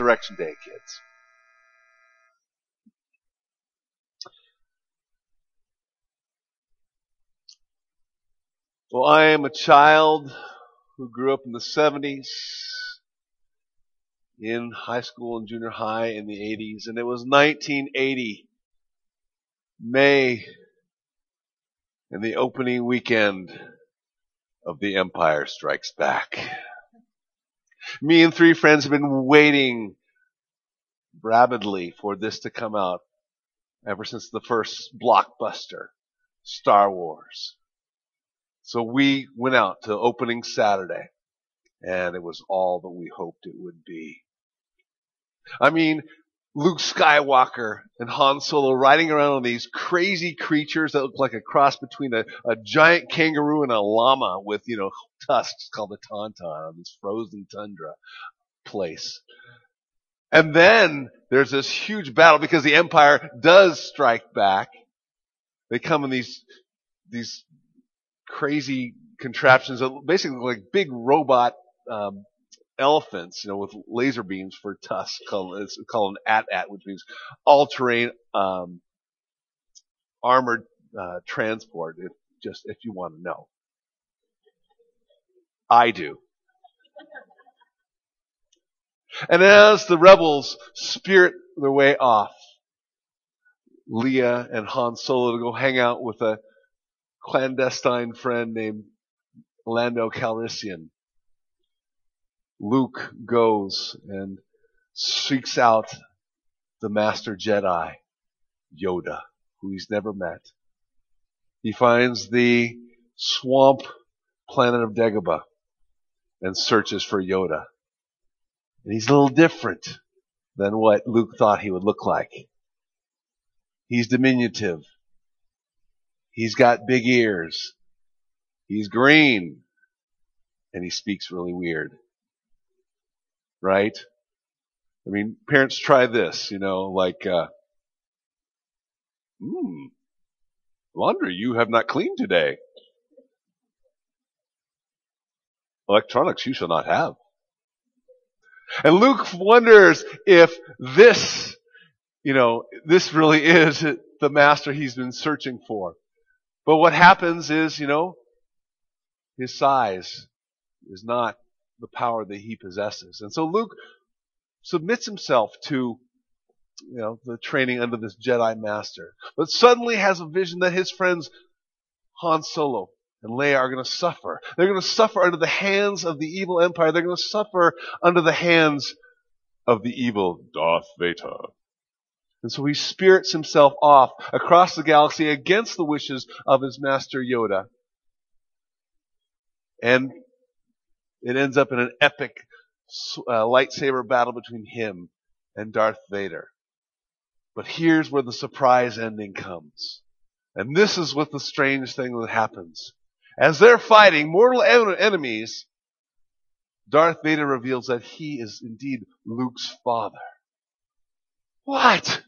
Resurrection Day, kids. Well, I am a child who grew up in the 70s, in high school and junior high in the 80s, and it was 1980, May, and the opening weekend of The Empire Strikes Back. Me and three friends have been waiting rabidly for this to come out ever since the first blockbuster, Star Wars. So we went out to opening Saturday and it was all that we hoped it would be. I mean, Luke Skywalker and Han Solo riding around on these crazy creatures that look like a cross between a, a giant kangaroo and a llama with, you know, tusks called the Tauntaun on this frozen tundra place. And then there's this huge battle because the Empire does strike back. They come in these, these crazy contraptions that basically look like big robot um, elephants, you know, with laser beams for tusks. Called, it's called an AT-AT, which means all-terrain um, armored uh, transport. If just if you want to know, I do. And as the rebels spirit their way off, Leia and Han Solo to go hang out with a clandestine friend named Lando Calrissian. Luke goes and seeks out the master Jedi, Yoda, who he's never met. He finds the swamp planet of Dagobah and searches for Yoda. And he's a little different than what Luke thought he would look like. He's diminutive. He's got big ears. He's green. And he speaks really weird. Right? I mean, parents try this, you know, like, uh, hmm, laundry you have not cleaned today. Electronics you shall not have. And Luke wonders if this, you know, this really is the master he's been searching for. But what happens is, you know, his size is not the power that he possesses. And so Luke submits himself to, you know, the training under this Jedi master. But suddenly has a vision that his friends Han Solo and Leia are going to suffer. They're going to suffer under the hands of the evil empire. They're going to suffer under the hands of the evil Darth Vader. And so he spirits himself off across the galaxy against the wishes of his master Yoda. And it ends up in an epic uh, lightsaber battle between him and Darth Vader. But here's where the surprise ending comes. And this is what the strange thing that happens. As they're fighting mortal enemies, Darth Vader reveals that he is indeed Luke's father. What?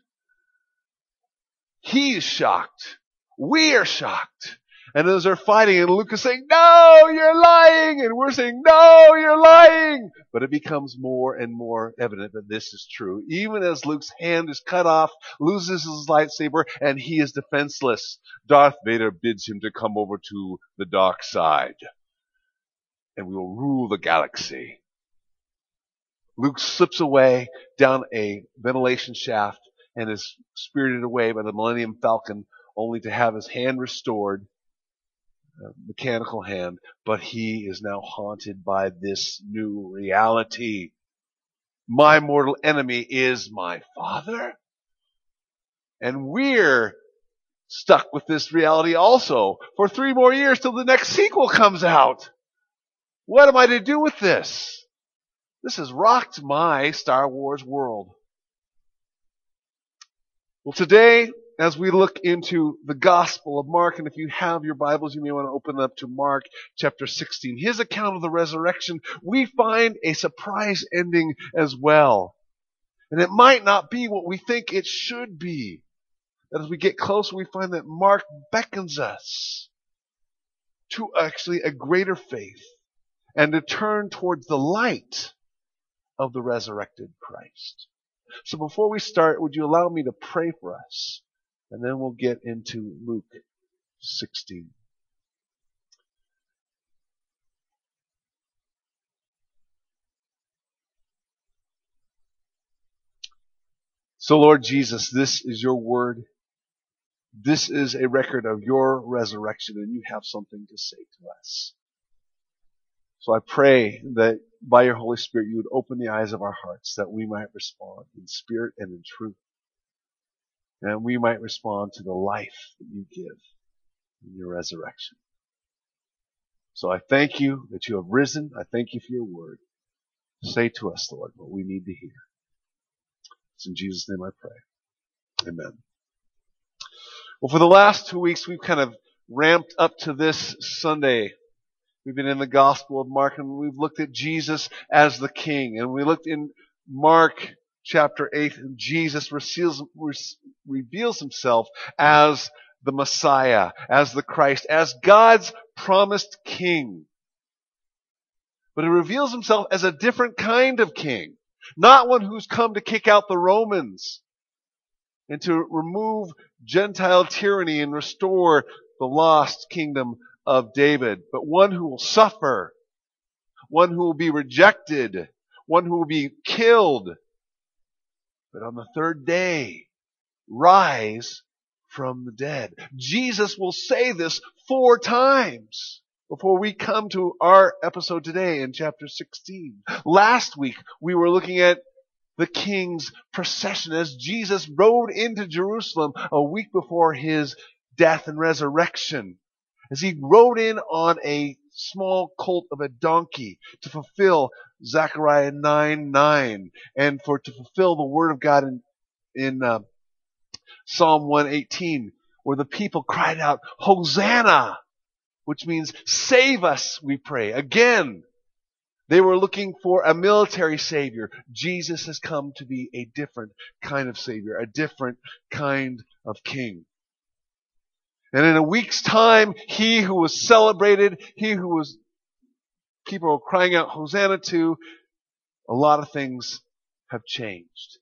He's shocked. We are shocked. And as they're fighting, and Luke is saying, No, you're lying! And we're saying, No, you're lying! But it becomes more and more evident that this is true. Even as Luke's hand is cut off, loses his lightsaber, and he is defenseless, Darth Vader bids him to come over to the dark side. And we will rule the galaxy. Luke slips away down a ventilation shaft and is spirited away by the Millennium Falcon only to have his hand restored Uh, mechanical hand, but he is now haunted by this new reality. My mortal enemy is my father. And we're stuck with this reality also for three more years till the next sequel comes out. What am I to do with this? This has rocked my Star Wars world. Well, today as we look into the Gospel of Mark, and if you have your Bibles, you may want to open up to Mark chapter 16. His account of the resurrection, we find a surprise ending as well. And it might not be what we think it should be. That as we get closer, we find that Mark beckons us to actually a greater faith and to turn towards the light of the resurrected Christ. So before we start, would you allow me to pray for us? And then we'll get into Luke 16. So Lord Jesus, this is your word. This is a record of your resurrection and you have something to say to us. So I pray that by your Holy Spirit you would open the eyes of our hearts that we might respond in spirit and in truth. And we might respond to the life that you give in your resurrection. So I thank you that you have risen. I thank you for your word. Say to us, Lord, what we need to hear. It's in Jesus' name I pray. Amen. Well, for the last two weeks, we've kind of ramped up to this Sunday. We've been in the Gospel of Mark and we've looked at Jesus as the King. And we looked in Mark chapter 8 Jesus reveals, reveals himself as the Messiah, as the Christ, as God's promised King. But he reveals himself as a different kind of King. Not one who's come to kick out the Romans and to remove Gentile tyranny and restore the lost kingdom of David, but one who will suffer, one who will be rejected, one who will be killed, but on the third day, rise from the dead. Jesus will say this four times before we come to our episode today in chapter 16. Last week, we were looking at the king's procession as Jesus rode into Jerusalem a week before his death and resurrection. As he rode in on a small colt of a donkey to fulfill Zechariah 9 9 and for to fulfill the word of God in, in uh, Psalm 118 where the people cried out, Hosanna! Which means save us, we pray. Again, they were looking for a military savior. Jesus has come to be a different kind of savior, a different kind of king. And in a week's time, he who was celebrated, he who was people were crying out Hosanna to, a lot of things have changed.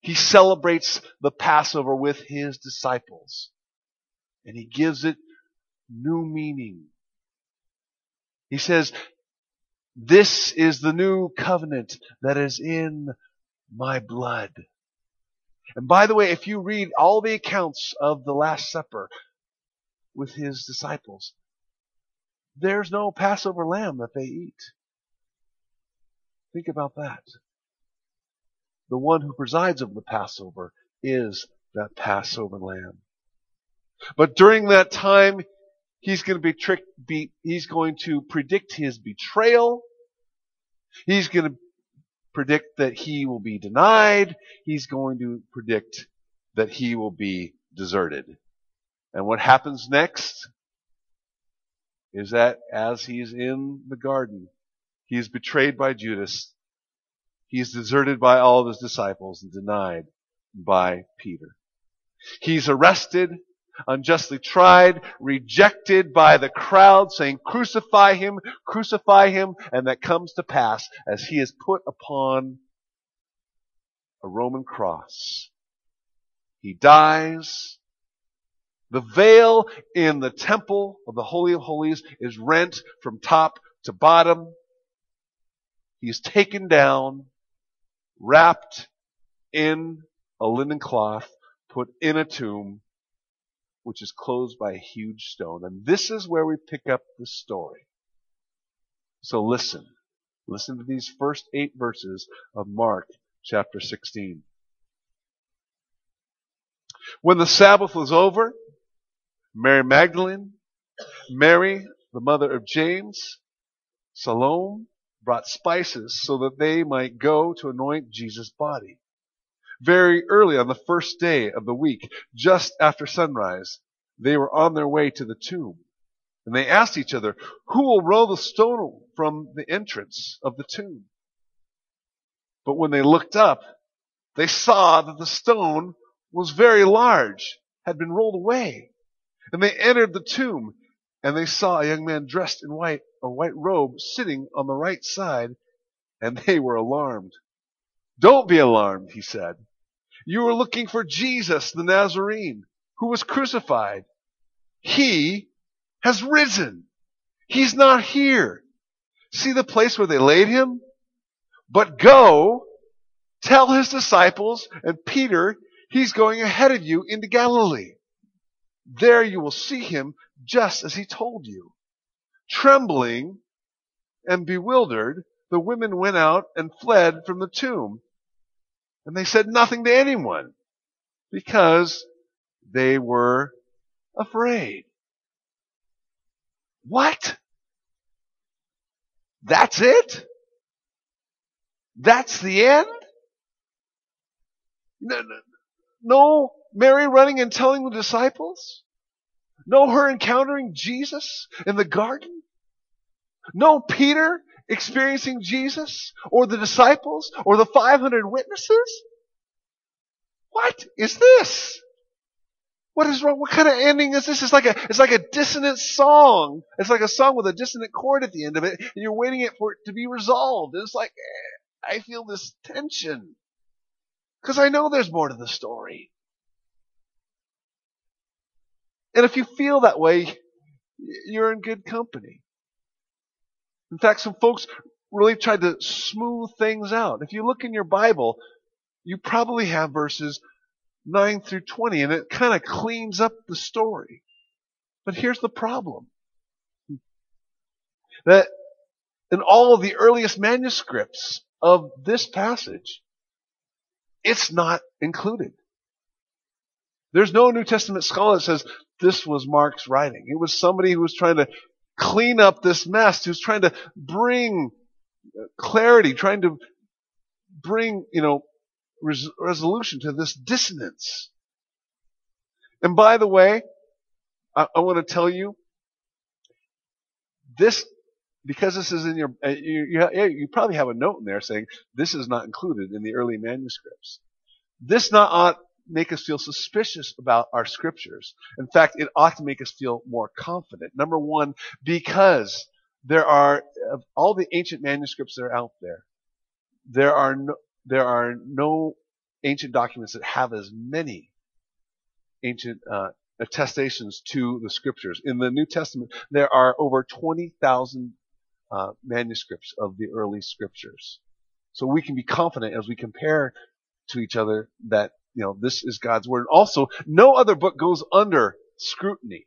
He celebrates the Passover with his disciples. And he gives it new meaning. He says, this is the new covenant that is in my blood. And by the way, if you read all the accounts of the Last Supper with his disciples, there's no Passover lamb that they eat. Think about that. The one who presides over the Passover is that Passover lamb. But during that time, he's going to be tricked, be, he's going to predict his betrayal. He's going to predict that he will be denied. He's going to predict that he will be deserted. And what happens next is that as he's in the garden, he is betrayed by Judas. He is deserted by all of his disciples and denied by Peter. He's arrested unjustly tried, rejected by the crowd, saying, Crucify him, crucify him, and that comes to pass as he is put upon a Roman cross. He dies. The veil in the temple of the Holy of Holies is rent from top to bottom. He is taken down, wrapped in a linen cloth, put in a tomb, which is closed by a huge stone. And this is where we pick up the story. So listen. Listen to these first eight verses of Mark chapter 16. When the Sabbath was over, Mary Magdalene, Mary, the mother of James, Salome, brought spices so that they might go to anoint Jesus' body very early on the first day of the week, just after sunrise, they were on their way to the tomb. And they asked each other, Who will roll the stone from the entrance of the tomb? But when they looked up, they saw that the stone was very large, had been rolled away. And they entered the tomb, and they saw a young man dressed in white, a white robe, sitting on the right side, And they were alarmed. Don't be alarmed, he said. You are looking for Jesus, the Nazarene, who was crucified. He has risen. He's not here. See the place where they laid him? But go, tell his disciples and Peter, he's going ahead of you into Galilee. There you will see him just as he told you. Trembling and bewildered, the women went out and fled from the tomb. And they said nothing to anyone because they were afraid. What? That's it? That's the end? No, no, no Mary running and telling the disciples? No her encountering Jesus in the garden? No Peter experiencing Jesus or the disciples or the 500 witnesses? What is this? What is wrong? What kind of ending is this? It's like a, it's like a dissonant song. It's like a song with a dissonant chord at the end of it, and you're waiting it for it to be resolved. And it's like, eh, I feel this tension. Cause I know there's more to the story. And if you feel that way, you're in good company. In fact, some folks really tried to smooth things out. If you look in your Bible, you probably have verses 9 through 20, and it kind of cleans up the story. But here's the problem. That in all of the earliest manuscripts of this passage, it's not included. There's no New Testament scholar that says this was Mark's writing. It was somebody who was trying to clean up this mess, who's trying to bring clarity, trying to bring, you know, res- resolution to this dissonance. And by the way, I, I want to tell you, this, because this is in your, uh, you, you, you probably have a note in there saying this is not included in the early manuscripts. This not make us feel suspicious about our scriptures. In fact, it ought to make us feel more confident. Number one, because there are, of all the ancient manuscripts that are out there, there are no, there are no ancient documents that have as many ancient uh, attestations to the scriptures. In the New Testament, there are over 20,000 uh, manuscripts of the early scriptures. So we can be confident as we compare to each other that you know, this is God's word. Also, no other book goes under scrutiny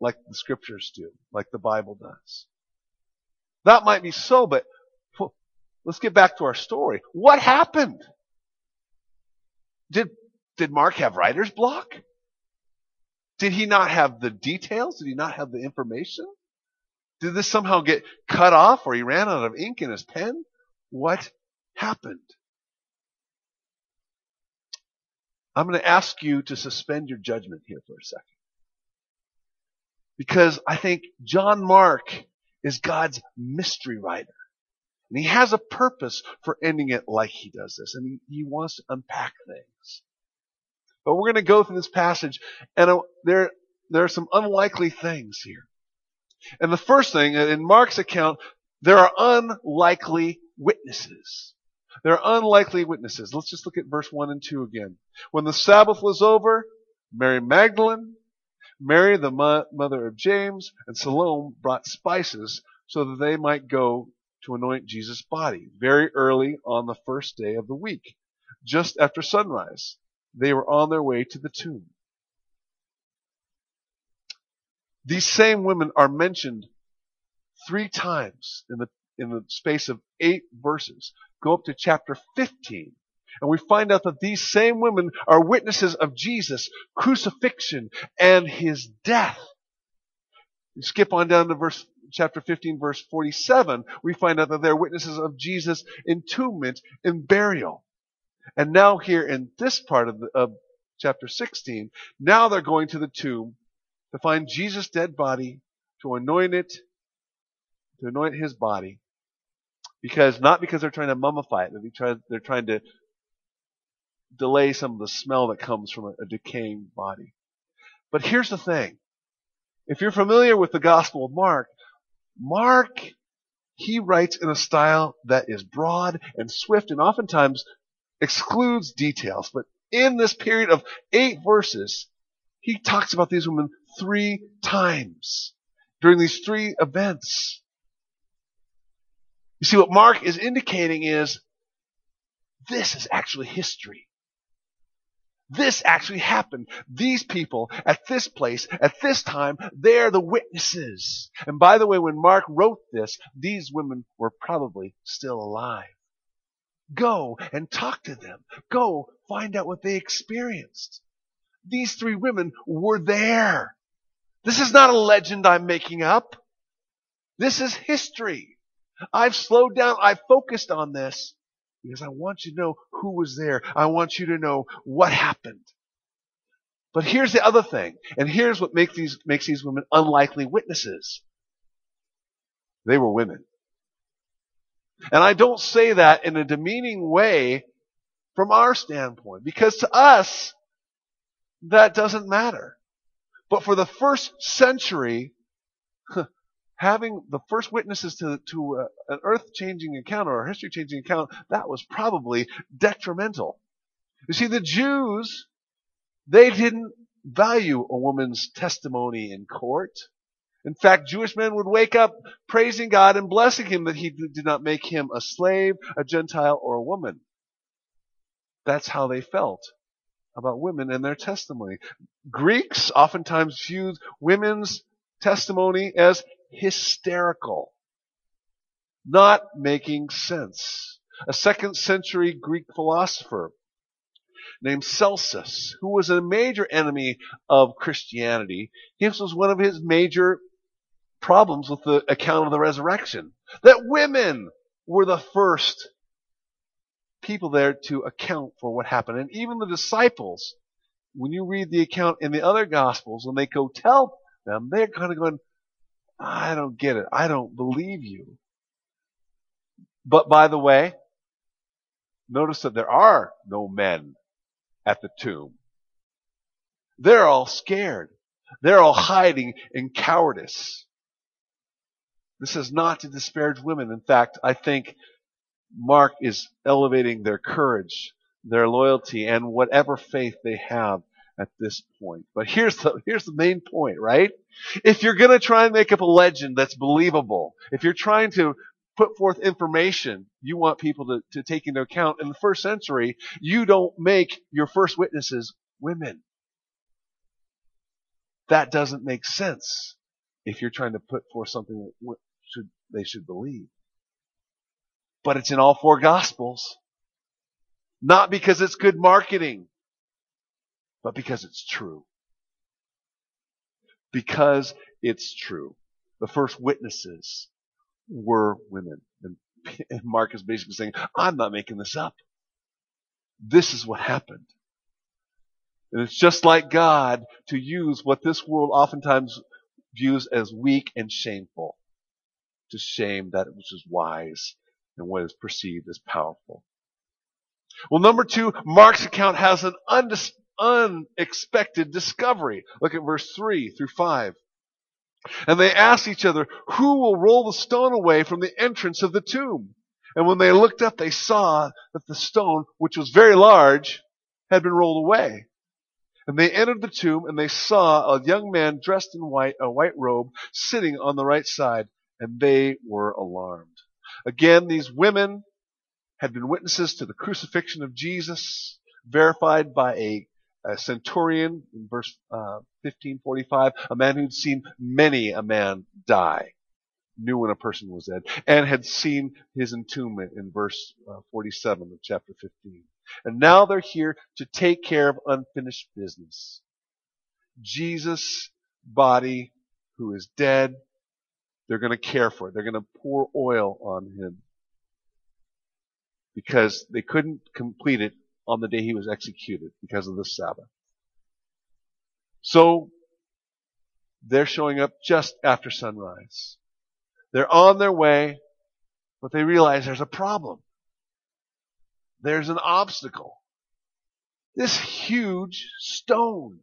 like the scriptures do, like the Bible does. That might be so, but let's get back to our story. What happened? Did, did Mark have writer's block? Did he not have the details? Did he not have the information? Did this somehow get cut off or he ran out of ink in his pen? What happened? I'm going to ask you to suspend your judgment here for a second. Because I think John Mark is God's mystery writer. And he has a purpose for ending it like he does this. And he, wants to unpack things. But we're going to go through this passage and uh, there, there are some unlikely things here. And the first thing, in Mark's account, there are unlikely witnesses. They're unlikely witnesses. Let's just look at verse 1 and 2 again. When the Sabbath was over, Mary Magdalene, Mary the mo- mother of James, and Salome brought spices so that they might go to anoint Jesus' body very early on the first day of the week, just after sunrise. They were on their way to the tomb. These same women are mentioned three times in the in the space of eight verses. Go up to chapter 15. And we find out that these same women are witnesses of Jesus' crucifixion and his death. You skip on down to verse chapter 15 verse 47, we find out that they're witnesses of Jesus' entombment and burial. And now here in this part of, the, of chapter 16, now they're going to the tomb to find Jesus' dead body, to anoint it, to anoint his body, because not because they're trying to mummify it, but because they're trying to delay some of the smell that comes from a, a decaying body. But here's the thing. If you're familiar with the Gospel of Mark, Mark he writes in a style that is broad and swift and oftentimes excludes details. But in this period of eight verses, he talks about these women three times during these three events. You see, what Mark is indicating is this is actually history. This actually happened. These people at this place, at this time, they're the witnesses. And by the way, when Mark wrote this, these women were probably still alive. Go and talk to them. Go find out what they experienced. These three women were there. This is not a legend I'm making up. This is history. I've slowed down. I've focused on this because I want you to know who was there. I want you to know what happened. But here's the other thing, and here's what makes these, makes these women unlikely witnesses. They were women. And I don't say that in a demeaning way from our standpoint, because to us, that doesn't matter. But for the first century, having the first witnesses to, to uh, an earth changing account or a history changing account, that was probably detrimental. You see, the Jews, they didn't value a woman's testimony in court. In fact, Jewish men would wake up praising God and blessing him that he did not make him a slave, a Gentile, or a woman. That's how they felt about women and their testimony. Greeks oftentimes viewed women's testimony as hysterical, not making sense. A second century Greek philosopher named Celsus, who was a major enemy of Christianity, this was one of his major problems with the account of the resurrection. That women were the first people there to account for what happened. And even the disciples, when you read the account in the other gospels, when they go tell them, they're kind of going, I don't get it. I don't believe you. But by the way, notice that there are no men at the tomb. They're all scared. They're all hiding in cowardice. This is not to disparage women. In fact, I think Mark is elevating their courage, their loyalty, and whatever faith they have at this point. But here's the, here's the main point, right? If you're gonna try and make up a legend that's believable, if you're trying to put forth information you want people to, to take into account in the first century, you don't make your first witnesses women. That doesn't make sense if you're trying to put forth something that should, they should believe. But it's in all four gospels. Not because it's good marketing but because it's true. Because it's true. The first witnesses were women. And, Mark is basically saying, I'm not making this up. This is what happened. And it's just like God to use what this world oftentimes views as weak and shameful to shame that which is wise and what is perceived as powerful. Well, number two, Mark's account has an undis- unexpected discovery. Look at verse 3 through 5. And they asked each other, Who will roll the stone away from the entrance of the tomb? And when they looked up, they saw that the stone, which was very large, had been rolled away. And they entered the tomb, and they saw a young man dressed in white, a white robe, sitting on the right side, and they were alarmed. Again, these women had been witnesses to the crucifixion of Jesus, verified by a a centurion in verse uh, 1545, a man who'd seen many a man die, knew when a person was dead, and had seen his entombment in verse uh, 47 of chapter 15. And now they're here to take care of unfinished business. Jesus' body, who is dead, they're going to care for it. They're going to pour oil on him because they couldn't complete it on the day he was executed because of the Sabbath. So they're showing up just after sunrise. They're on their way, but they realize there's a problem. There's an obstacle. This huge stone.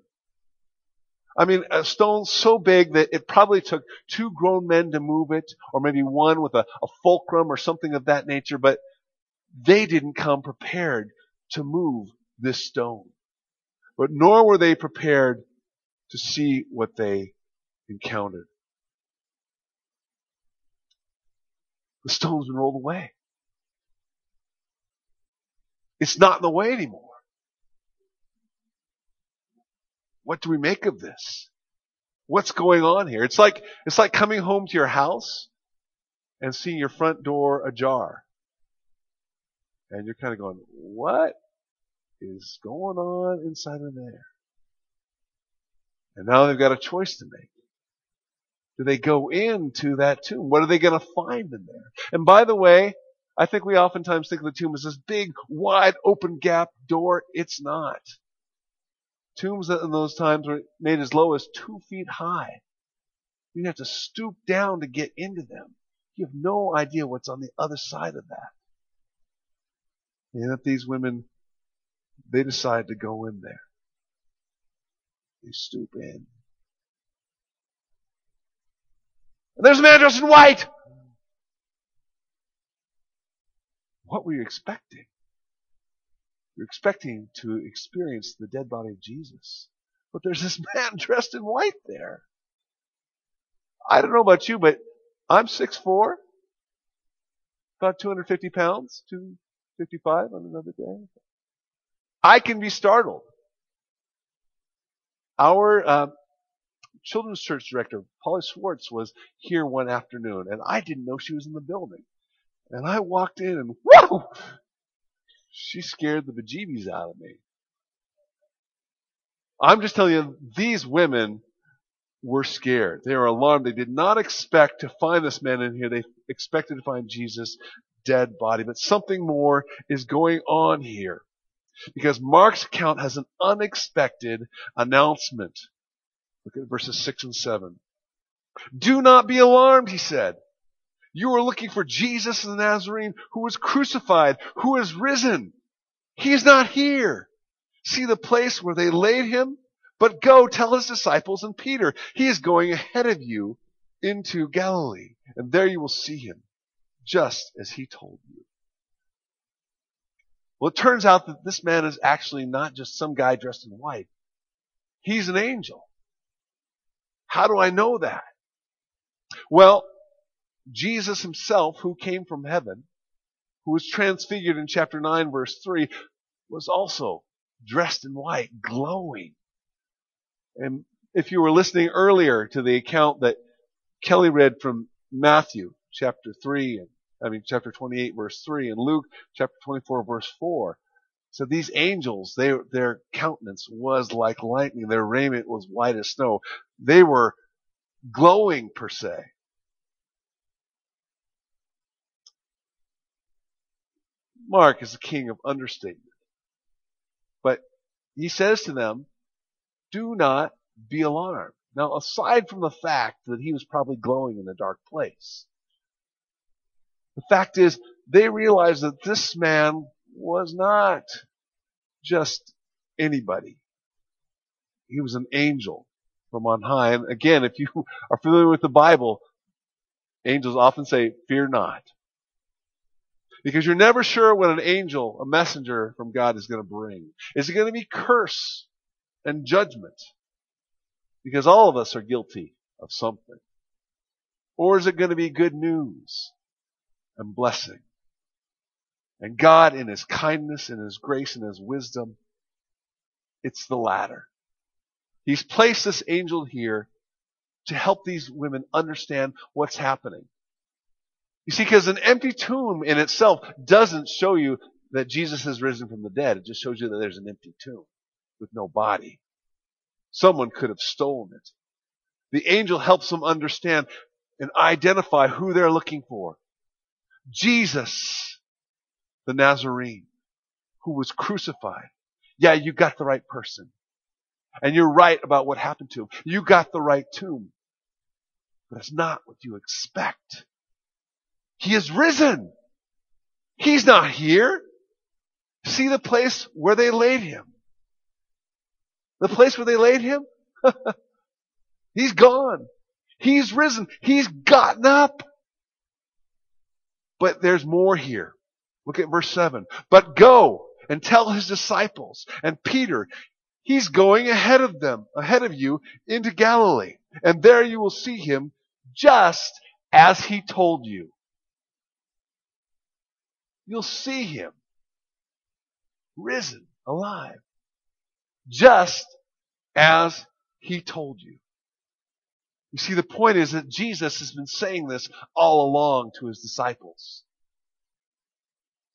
I mean, a stone so big that it probably took two grown men to move it, or maybe one with a, a fulcrum or something of that nature, but they didn't come prepared to move this stone. But nor were they prepared to see what they encountered. The stone's been rolled away. It's not in the way anymore. What do we make of this? What's going on here? It's like, it's like coming home to your house and seeing your front door ajar. And you're kind of going, what is going on inside of there? And now they've got a choice to make. Do they go into that tomb? What are they going to find in there? And by the way, I think we oftentimes think of the tomb as this big, wide open gap door. It's not. Tombs in those times were made as low as two feet high. You'd have to stoop down to get into them. You have no idea what's on the other side of that. And that these women, they decide to go in there. They stoop in. And there's a man dressed in white. What were you expecting? You're expecting to experience the dead body of Jesus. But there's this man dressed in white there. I don't know about you, but I'm 6'4", about 250 pounds, 255 on another day. I can be startled. Our uh, children's church director, Polly Schwartz, was here one afternoon, and I didn't know she was in the building. And I walked in and whoa! She scared the bejeebies out of me. I'm just telling you, these women were scared. They were alarmed. They did not expect to find this man in here. They expected to find Jesus' dead body. But something more is going on here. Because Mark's account has an unexpected announcement. Look at verses 6 and 7. Do not be alarmed, he said. You are looking for Jesus the Nazarene who was crucified, who is risen. He is not here. See the place where they laid him? But go tell his disciples and Peter, he is going ahead of you into Galilee, and there you will see him, just as he told you. Well, it turns out that this man is actually not just some guy dressed in white. He's an angel. How do I know that? Well, Jesus himself, who came from heaven, who was transfigured in chapter 9 verse 3, was also dressed in white, glowing. And if you were listening earlier to the account that Kelly read from Matthew chapter 3 and I mean chapter 28 verse 3 and Luke chapter 24 verse 4, so these angels, they, their countenance was like lightning. Their raiment was white as snow. They were glowing per se. Mark is the king of understatement. But he says to them, do not be alarmed. Now, aside from the fact that he was probably glowing in a dark place, the fact is they realized that this man was not just anybody. He was an angel from on high. And again, if you are familiar with the Bible, angels often say, fear not. Because you're never sure what an angel, a messenger from God is going to bring. Is it going to be curse and judgment? Because all of us are guilty of something. Or is it going to be good news and blessing? And God in His kindness and His grace and His wisdom, it's the latter. He's placed this angel here to help these women understand what's happening. You see, because an empty tomb in itself doesn't show you that Jesus has risen from the dead. It just shows you that there's an empty tomb with no body. Someone could have stolen it. The angel helps them understand and identify who they're looking for. Jesus, the Nazarene, who was crucified. Yeah, you got the right person. And you're right about what happened to him. You got the right tomb. But it's not what you expect. He is risen. He's not here. See the place where they laid him. The place where they laid him? He's gone. He's risen. He's gotten up. But there's more here. Look at verse 7. But go and tell his disciples and Peter, he's going ahead of them, ahead of you into Galilee. And there you will see him just as he told you. You'll see him risen, alive, just as he told you. You see, the point is that Jesus has been saying this all along to his disciples.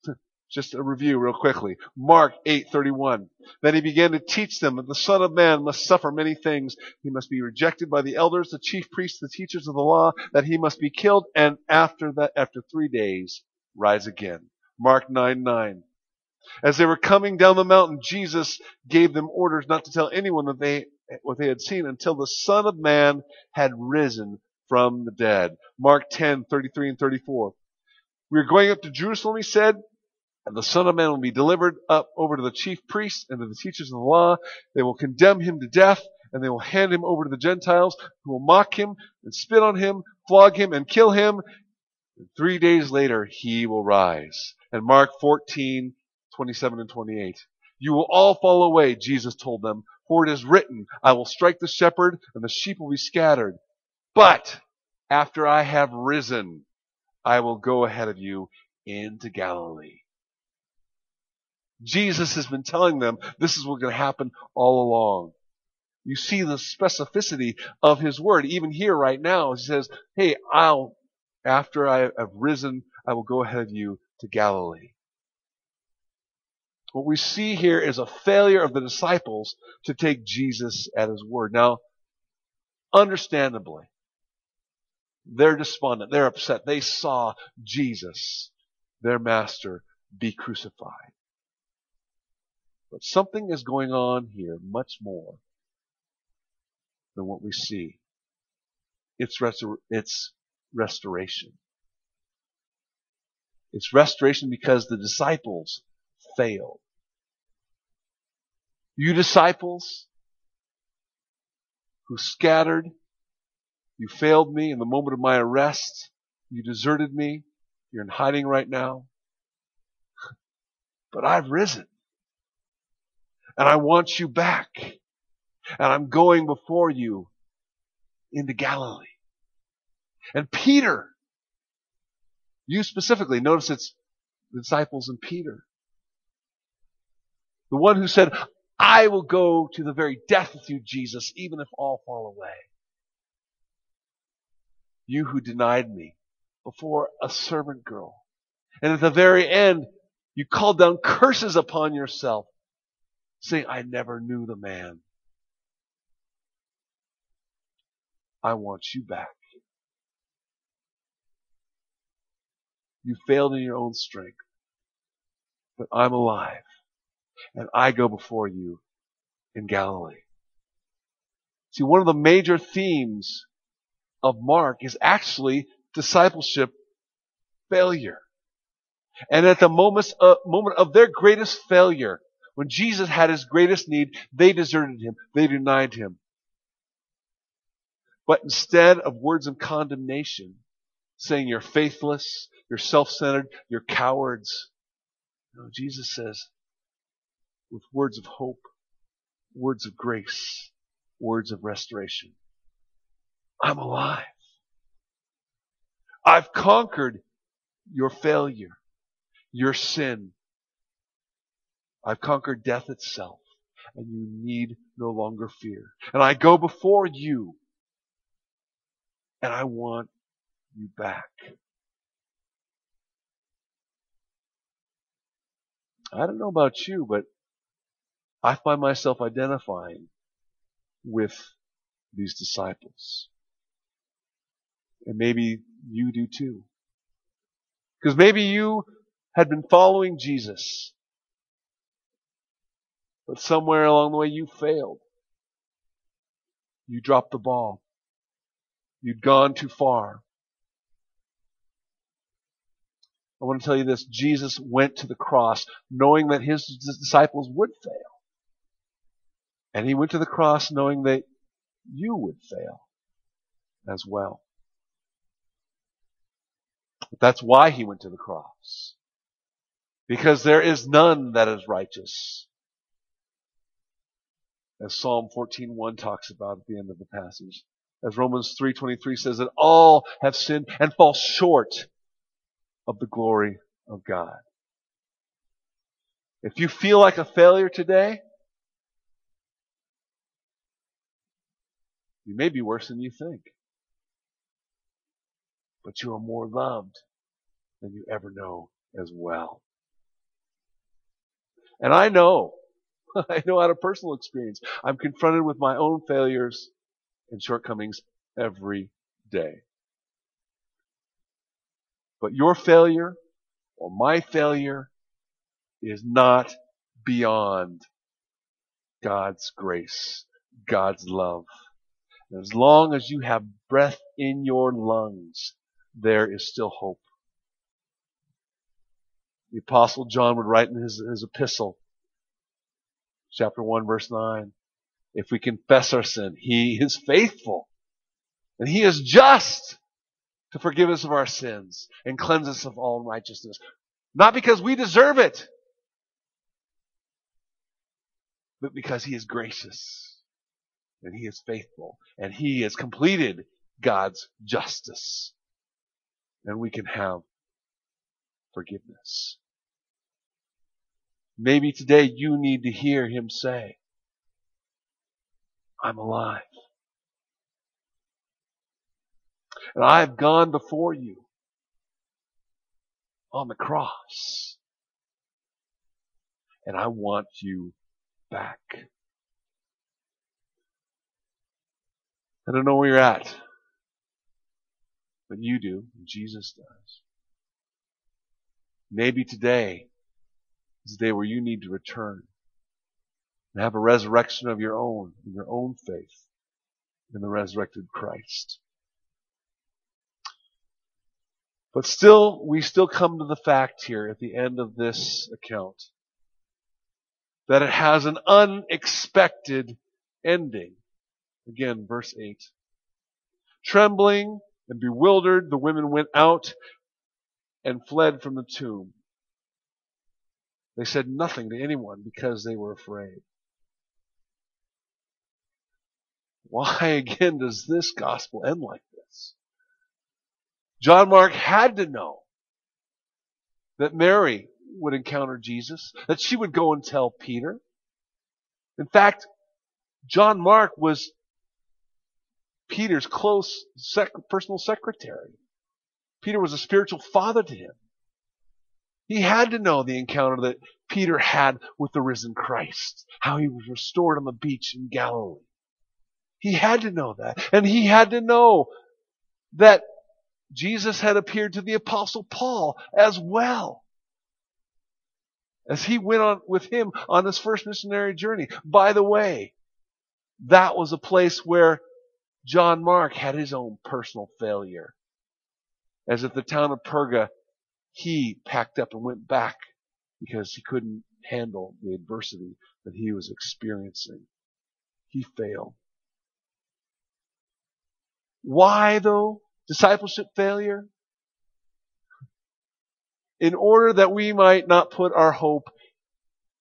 Just a review real quickly. Mark 8:31. Then he began to teach them that the Son of Man must suffer many things. He must be rejected by the elders, the chief priests, the teachers of the law, that he must be killed, and after that, after three days, rise again. Mark 9:9. As they were coming down the mountain, Jesus gave them orders not to tell anyone that they what they had seen until the Son of Man had risen from the dead. Mark 10:33 and 34. We are going up to Jerusalem, he said, and the Son of Man will be delivered up over to the chief priests and to the teachers of the law. They will condemn him to death, and they will hand him over to the Gentiles, who will mock him and spit on him, flog him and kill him. And three days later, he will rise. And Mark 14, 27 and 28. You will all fall away, Jesus told them, for it is written, I will strike the shepherd, and the sheep will be scattered. But after I have risen, I will go ahead of you into Galilee. Jesus has been telling them this is what's going to happen all along. You see the specificity of his word. Even here right now, he says, Hey, I'll, after I have risen, I will go ahead of you to Galilee. What we see here is a failure of the disciples to take Jesus at his word. Now, understandably, they're despondent. They're upset. They saw Jesus, their master, be crucified. But something is going on here much more than what we see. It's, restor- it's restoration. It's restoration because the disciples failed. You disciples who scattered, you failed me in the moment of my arrest. You deserted me. You're in hiding right now. But I've risen. And I want you back. And I'm going before you into Galilee. And Peter, you specifically, notice it's the disciples and Peter. The one who said, I will go to the very death with you, Jesus, even if all fall away. You who denied me before a servant girl. And at the very end, you called down curses upon yourself saying, I never knew the man. I want you back. You failed in your own strength, but I'm alive and I go before you in Galilee. See, one of the major themes of Mark is actually discipleship failure. And at the moment of, moment of their greatest failure, when Jesus had his greatest need, they deserted him. They denied him. But instead of words of condemnation, saying you're faithless, you're self-centered, you're cowards, no, Jesus says, with words of hope, words of grace, words of restoration. I'm alive. I've conquered your failure, your sin, I've conquered death itself, and you need no longer fear. And I go before you, and I want you back. I don't know about you, but I find myself identifying with these disciples. And maybe you do too. Because maybe you had been following Jesus but somewhere along the way you failed. You dropped the ball. You'd gone too far. I want to tell you this. Jesus went to the cross knowing that his disciples would fail. And he went to the cross knowing that you would fail. as well. That's why he went to the cross. Because there is none that is righteous. As Psalm 14:1 talks about at the end of the passage. As Romans 3:23 says that all have sinned and fall short of the glory of God. If you feel like a failure today, you may be worse than you think. But you are more loved than you ever know as well. And I know, I know out of personal experience, I'm confronted with my own failures and shortcomings every day. But your failure or my failure is not beyond God's grace, God's love. As long as you have breath in your lungs, there is still hope. The apostle John would write in his, his epistle, chapter 1 verse 9, if we confess our sin, he is faithful and he is just to forgive us of our sins and cleanse us of all unrighteousness. Not because we deserve it, but because he is gracious and he is faithful and he has completed God's justice. And we can have forgiveness. Maybe today you need to hear him say, I'm alive. And I've gone before you on the cross. And I want you back. I don't know where you're at, but you do, and Jesus does. Maybe today is the day where you need to return and have a resurrection of your own, in your own faith in the resurrected Christ. But still, we still come to the fact here at the end of this account that it has an unexpected ending. Again, verse 8. Trembling and bewildered, the women went out and fled from the tomb. They said nothing to anyone because they were afraid. Why again does this gospel end like this? John Mark had to know that Mary would encounter Jesus, that she would go and tell Peter. In fact, John Mark was Peter's close sec- personal secretary. Peter was a spiritual father to him. He had to know the encounter that Peter had with the risen Christ, how he was restored on the beach in Galilee. He had to know that. And he had to know that Jesus had appeared to the apostle Paul as well as he went on with him on his first missionary journey. By the way, that was a place where John Mark had his own personal failure. As at the town of Perga, he packed up and went back because he couldn't handle the adversity that he was experiencing. He failed. Why though? Discipleship failure? in order that we might not put our hope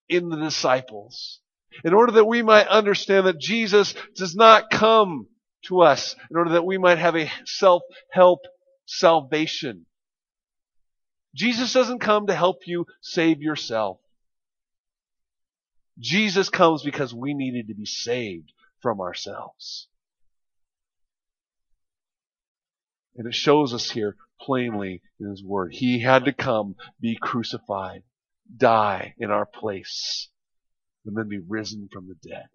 in the disciples. In order that we might understand that Jesus does not come to us in order that we might have a self-help salvation. Jesus doesn't come to help you save yourself. Jesus comes because we needed to be saved from ourselves. And it shows us here plainly in His Word. He had to come, be crucified, die in our place, and then be risen from the dead.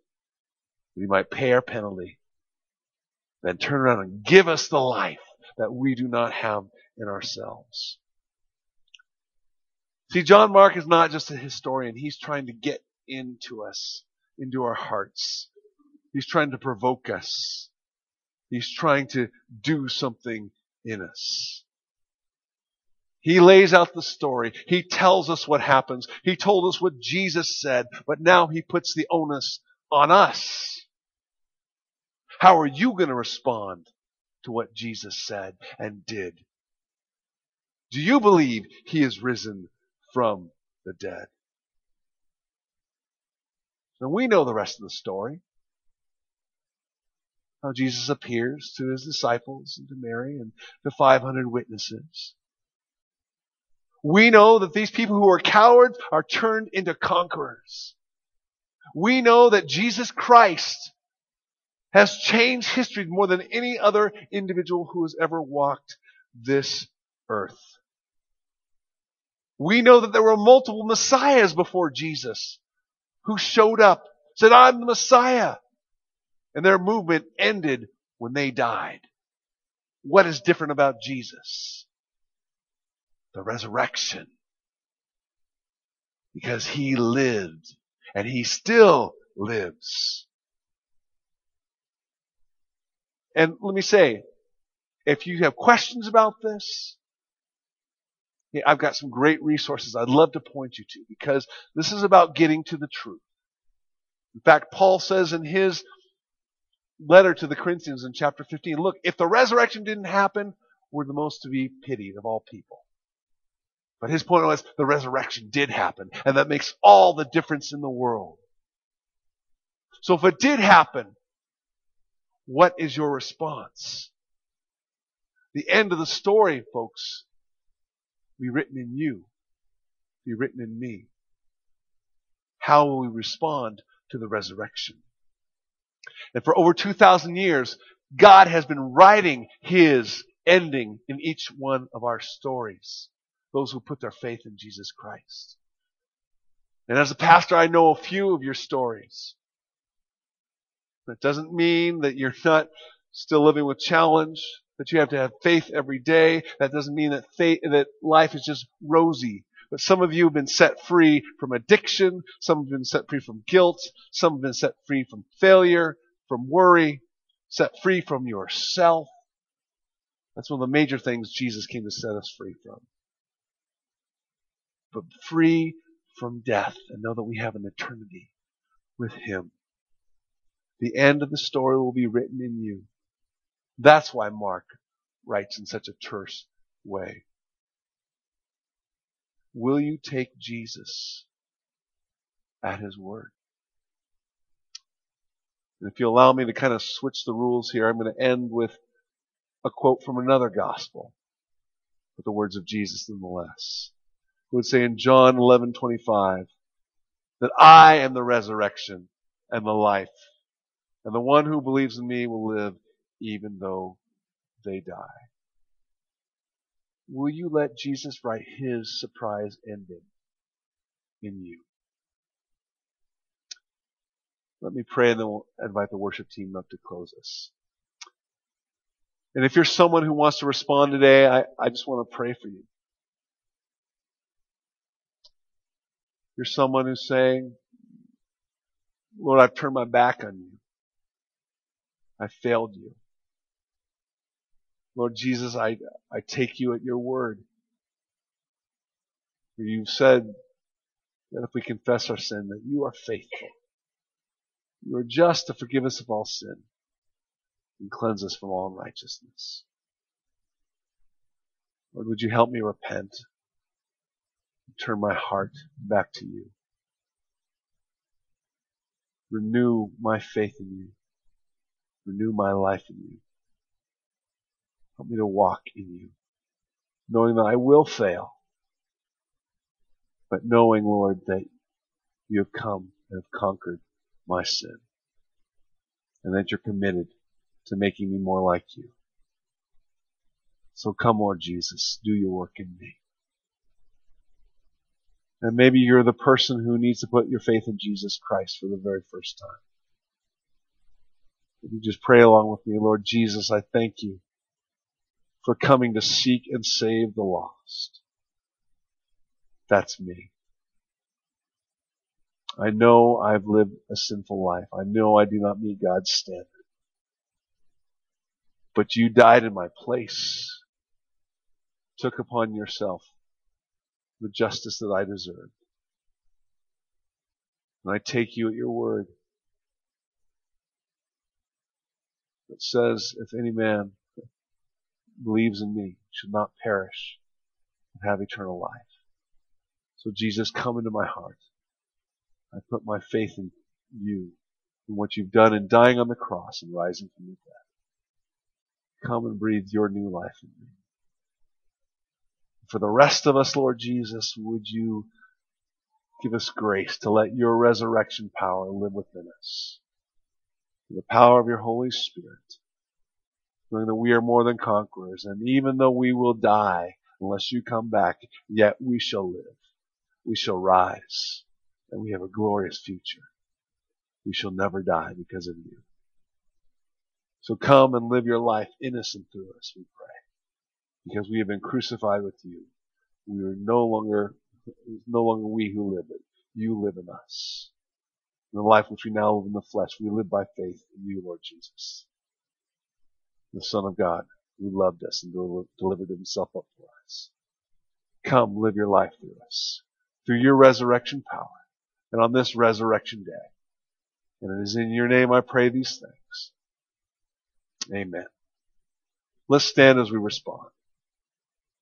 That He might pay our penalty, then turn around and give us the life that we do not have in ourselves. See, John Mark is not just a historian. He's trying to get into us, into our hearts. He's trying to provoke us. He's trying to do something in us. He lays out the story. He tells us what happens. He told us what Jesus said, but now he puts the onus on us. How are you going to respond to what Jesus said and did? Do you believe he is risen from the dead? And we know the rest of the story. How Jesus appears to his disciples and to Mary and to 500 witnesses. We know that these people who are cowards are turned into conquerors. We know that Jesus Christ has changed history more than any other individual who has ever walked this earth. We know that there were multiple messiahs before Jesus who showed up, said, I'm the Messiah. And their movement ended when they died. What is different about Jesus? The resurrection. Because he lived and he still lives. And let me say, if you have questions about this, I've got some great resources I'd love to point you to because this is about getting to the truth. In fact, Paul says in his letter to the Corinthians in chapter 15, look, if the resurrection didn't happen, we're the most to be pitied of all people. But his point was the resurrection did happen, and that makes all the difference in the world. So if it did happen, what is your response? The end of the story, folks, be written in you, be written in me. How will we respond to the resurrection? And for over 2,000 years, God has been writing His ending in each one of our stories. Those who put their faith in Jesus Christ. And as a pastor, I know a few of your stories. That doesn't mean that you're not still living with challenge that you have to have faith every day. That doesn't mean that faith, that life is just rosy. But some of you have been set free from addiction. Some have been set free from guilt. Some have been set free from failure, from worry, set free from yourself. That's one of the major things Jesus came to set us free from. But free from death and know that we have an eternity with Him. The end of the story will be written in you. That's why Mark writes in such a terse way. Will you take Jesus at his word? And if you allow me to kind of switch the rules here, I'm going to end with a quote from another gospel, with the words of Jesus nonetheless. Who would say in John 11:25 that I am the resurrection and the life, and the one who believes in me will live even though they die? Will you let Jesus write his surprise ending in you? Let me pray and then we'll invite the worship team up to close us. And if you're someone who wants to respond today, I, I just want to pray for you. You're someone who's saying, Lord, I've turned my back on you. I failed you. Lord Jesus, I, I take you at your word. For you've said that if we confess our sin, that you are faithful. You are just to forgive us of all sin and cleanse us from all unrighteousness. Lord, would you help me repent and turn my heart back to you? Renew my faith in you. Renew my life in you. Help me to walk in you, knowing that I will fail, but knowing, Lord, that you have come and have conquered my sin, and that you're committed to making me more like you. So come, Lord Jesus, do your work in me. And maybe you're the person who needs to put your faith in Jesus Christ for the very first time. If you just pray along with me, Lord Jesus, I thank you for coming to seek and save the lost. That's me. I know I've lived a sinful life. I know I do not meet God's standard. But you died in my place, took upon yourself the justice that I deserved. And I take you at your word. It says, if any man believes in me should not perish, but have eternal life. So Jesus, come into my heart. I put my faith in you and what you've done in dying on the cross and rising from the dead. Come and breathe your new life in me. For the rest of us, Lord Jesus, would you give us grace to let your resurrection power live within us. The power of your Holy Spirit. Knowing that we are more than conquerors, and even though we will die unless you come back, yet we shall live. We shall rise, and we have a glorious future. We shall never die because of you. So come and live your life innocent through us, we pray because we have been crucified with you. We are no longer, no longer we who live it. You live in us. In the life which we now live in the flesh, we live by faith in you, Lord Jesus, the Son of God, who loved us and delivered himself up for us. Come, live your life through us, through your resurrection power, and on this resurrection day. And it is in your name I pray these things. Amen. Let's stand as we respond.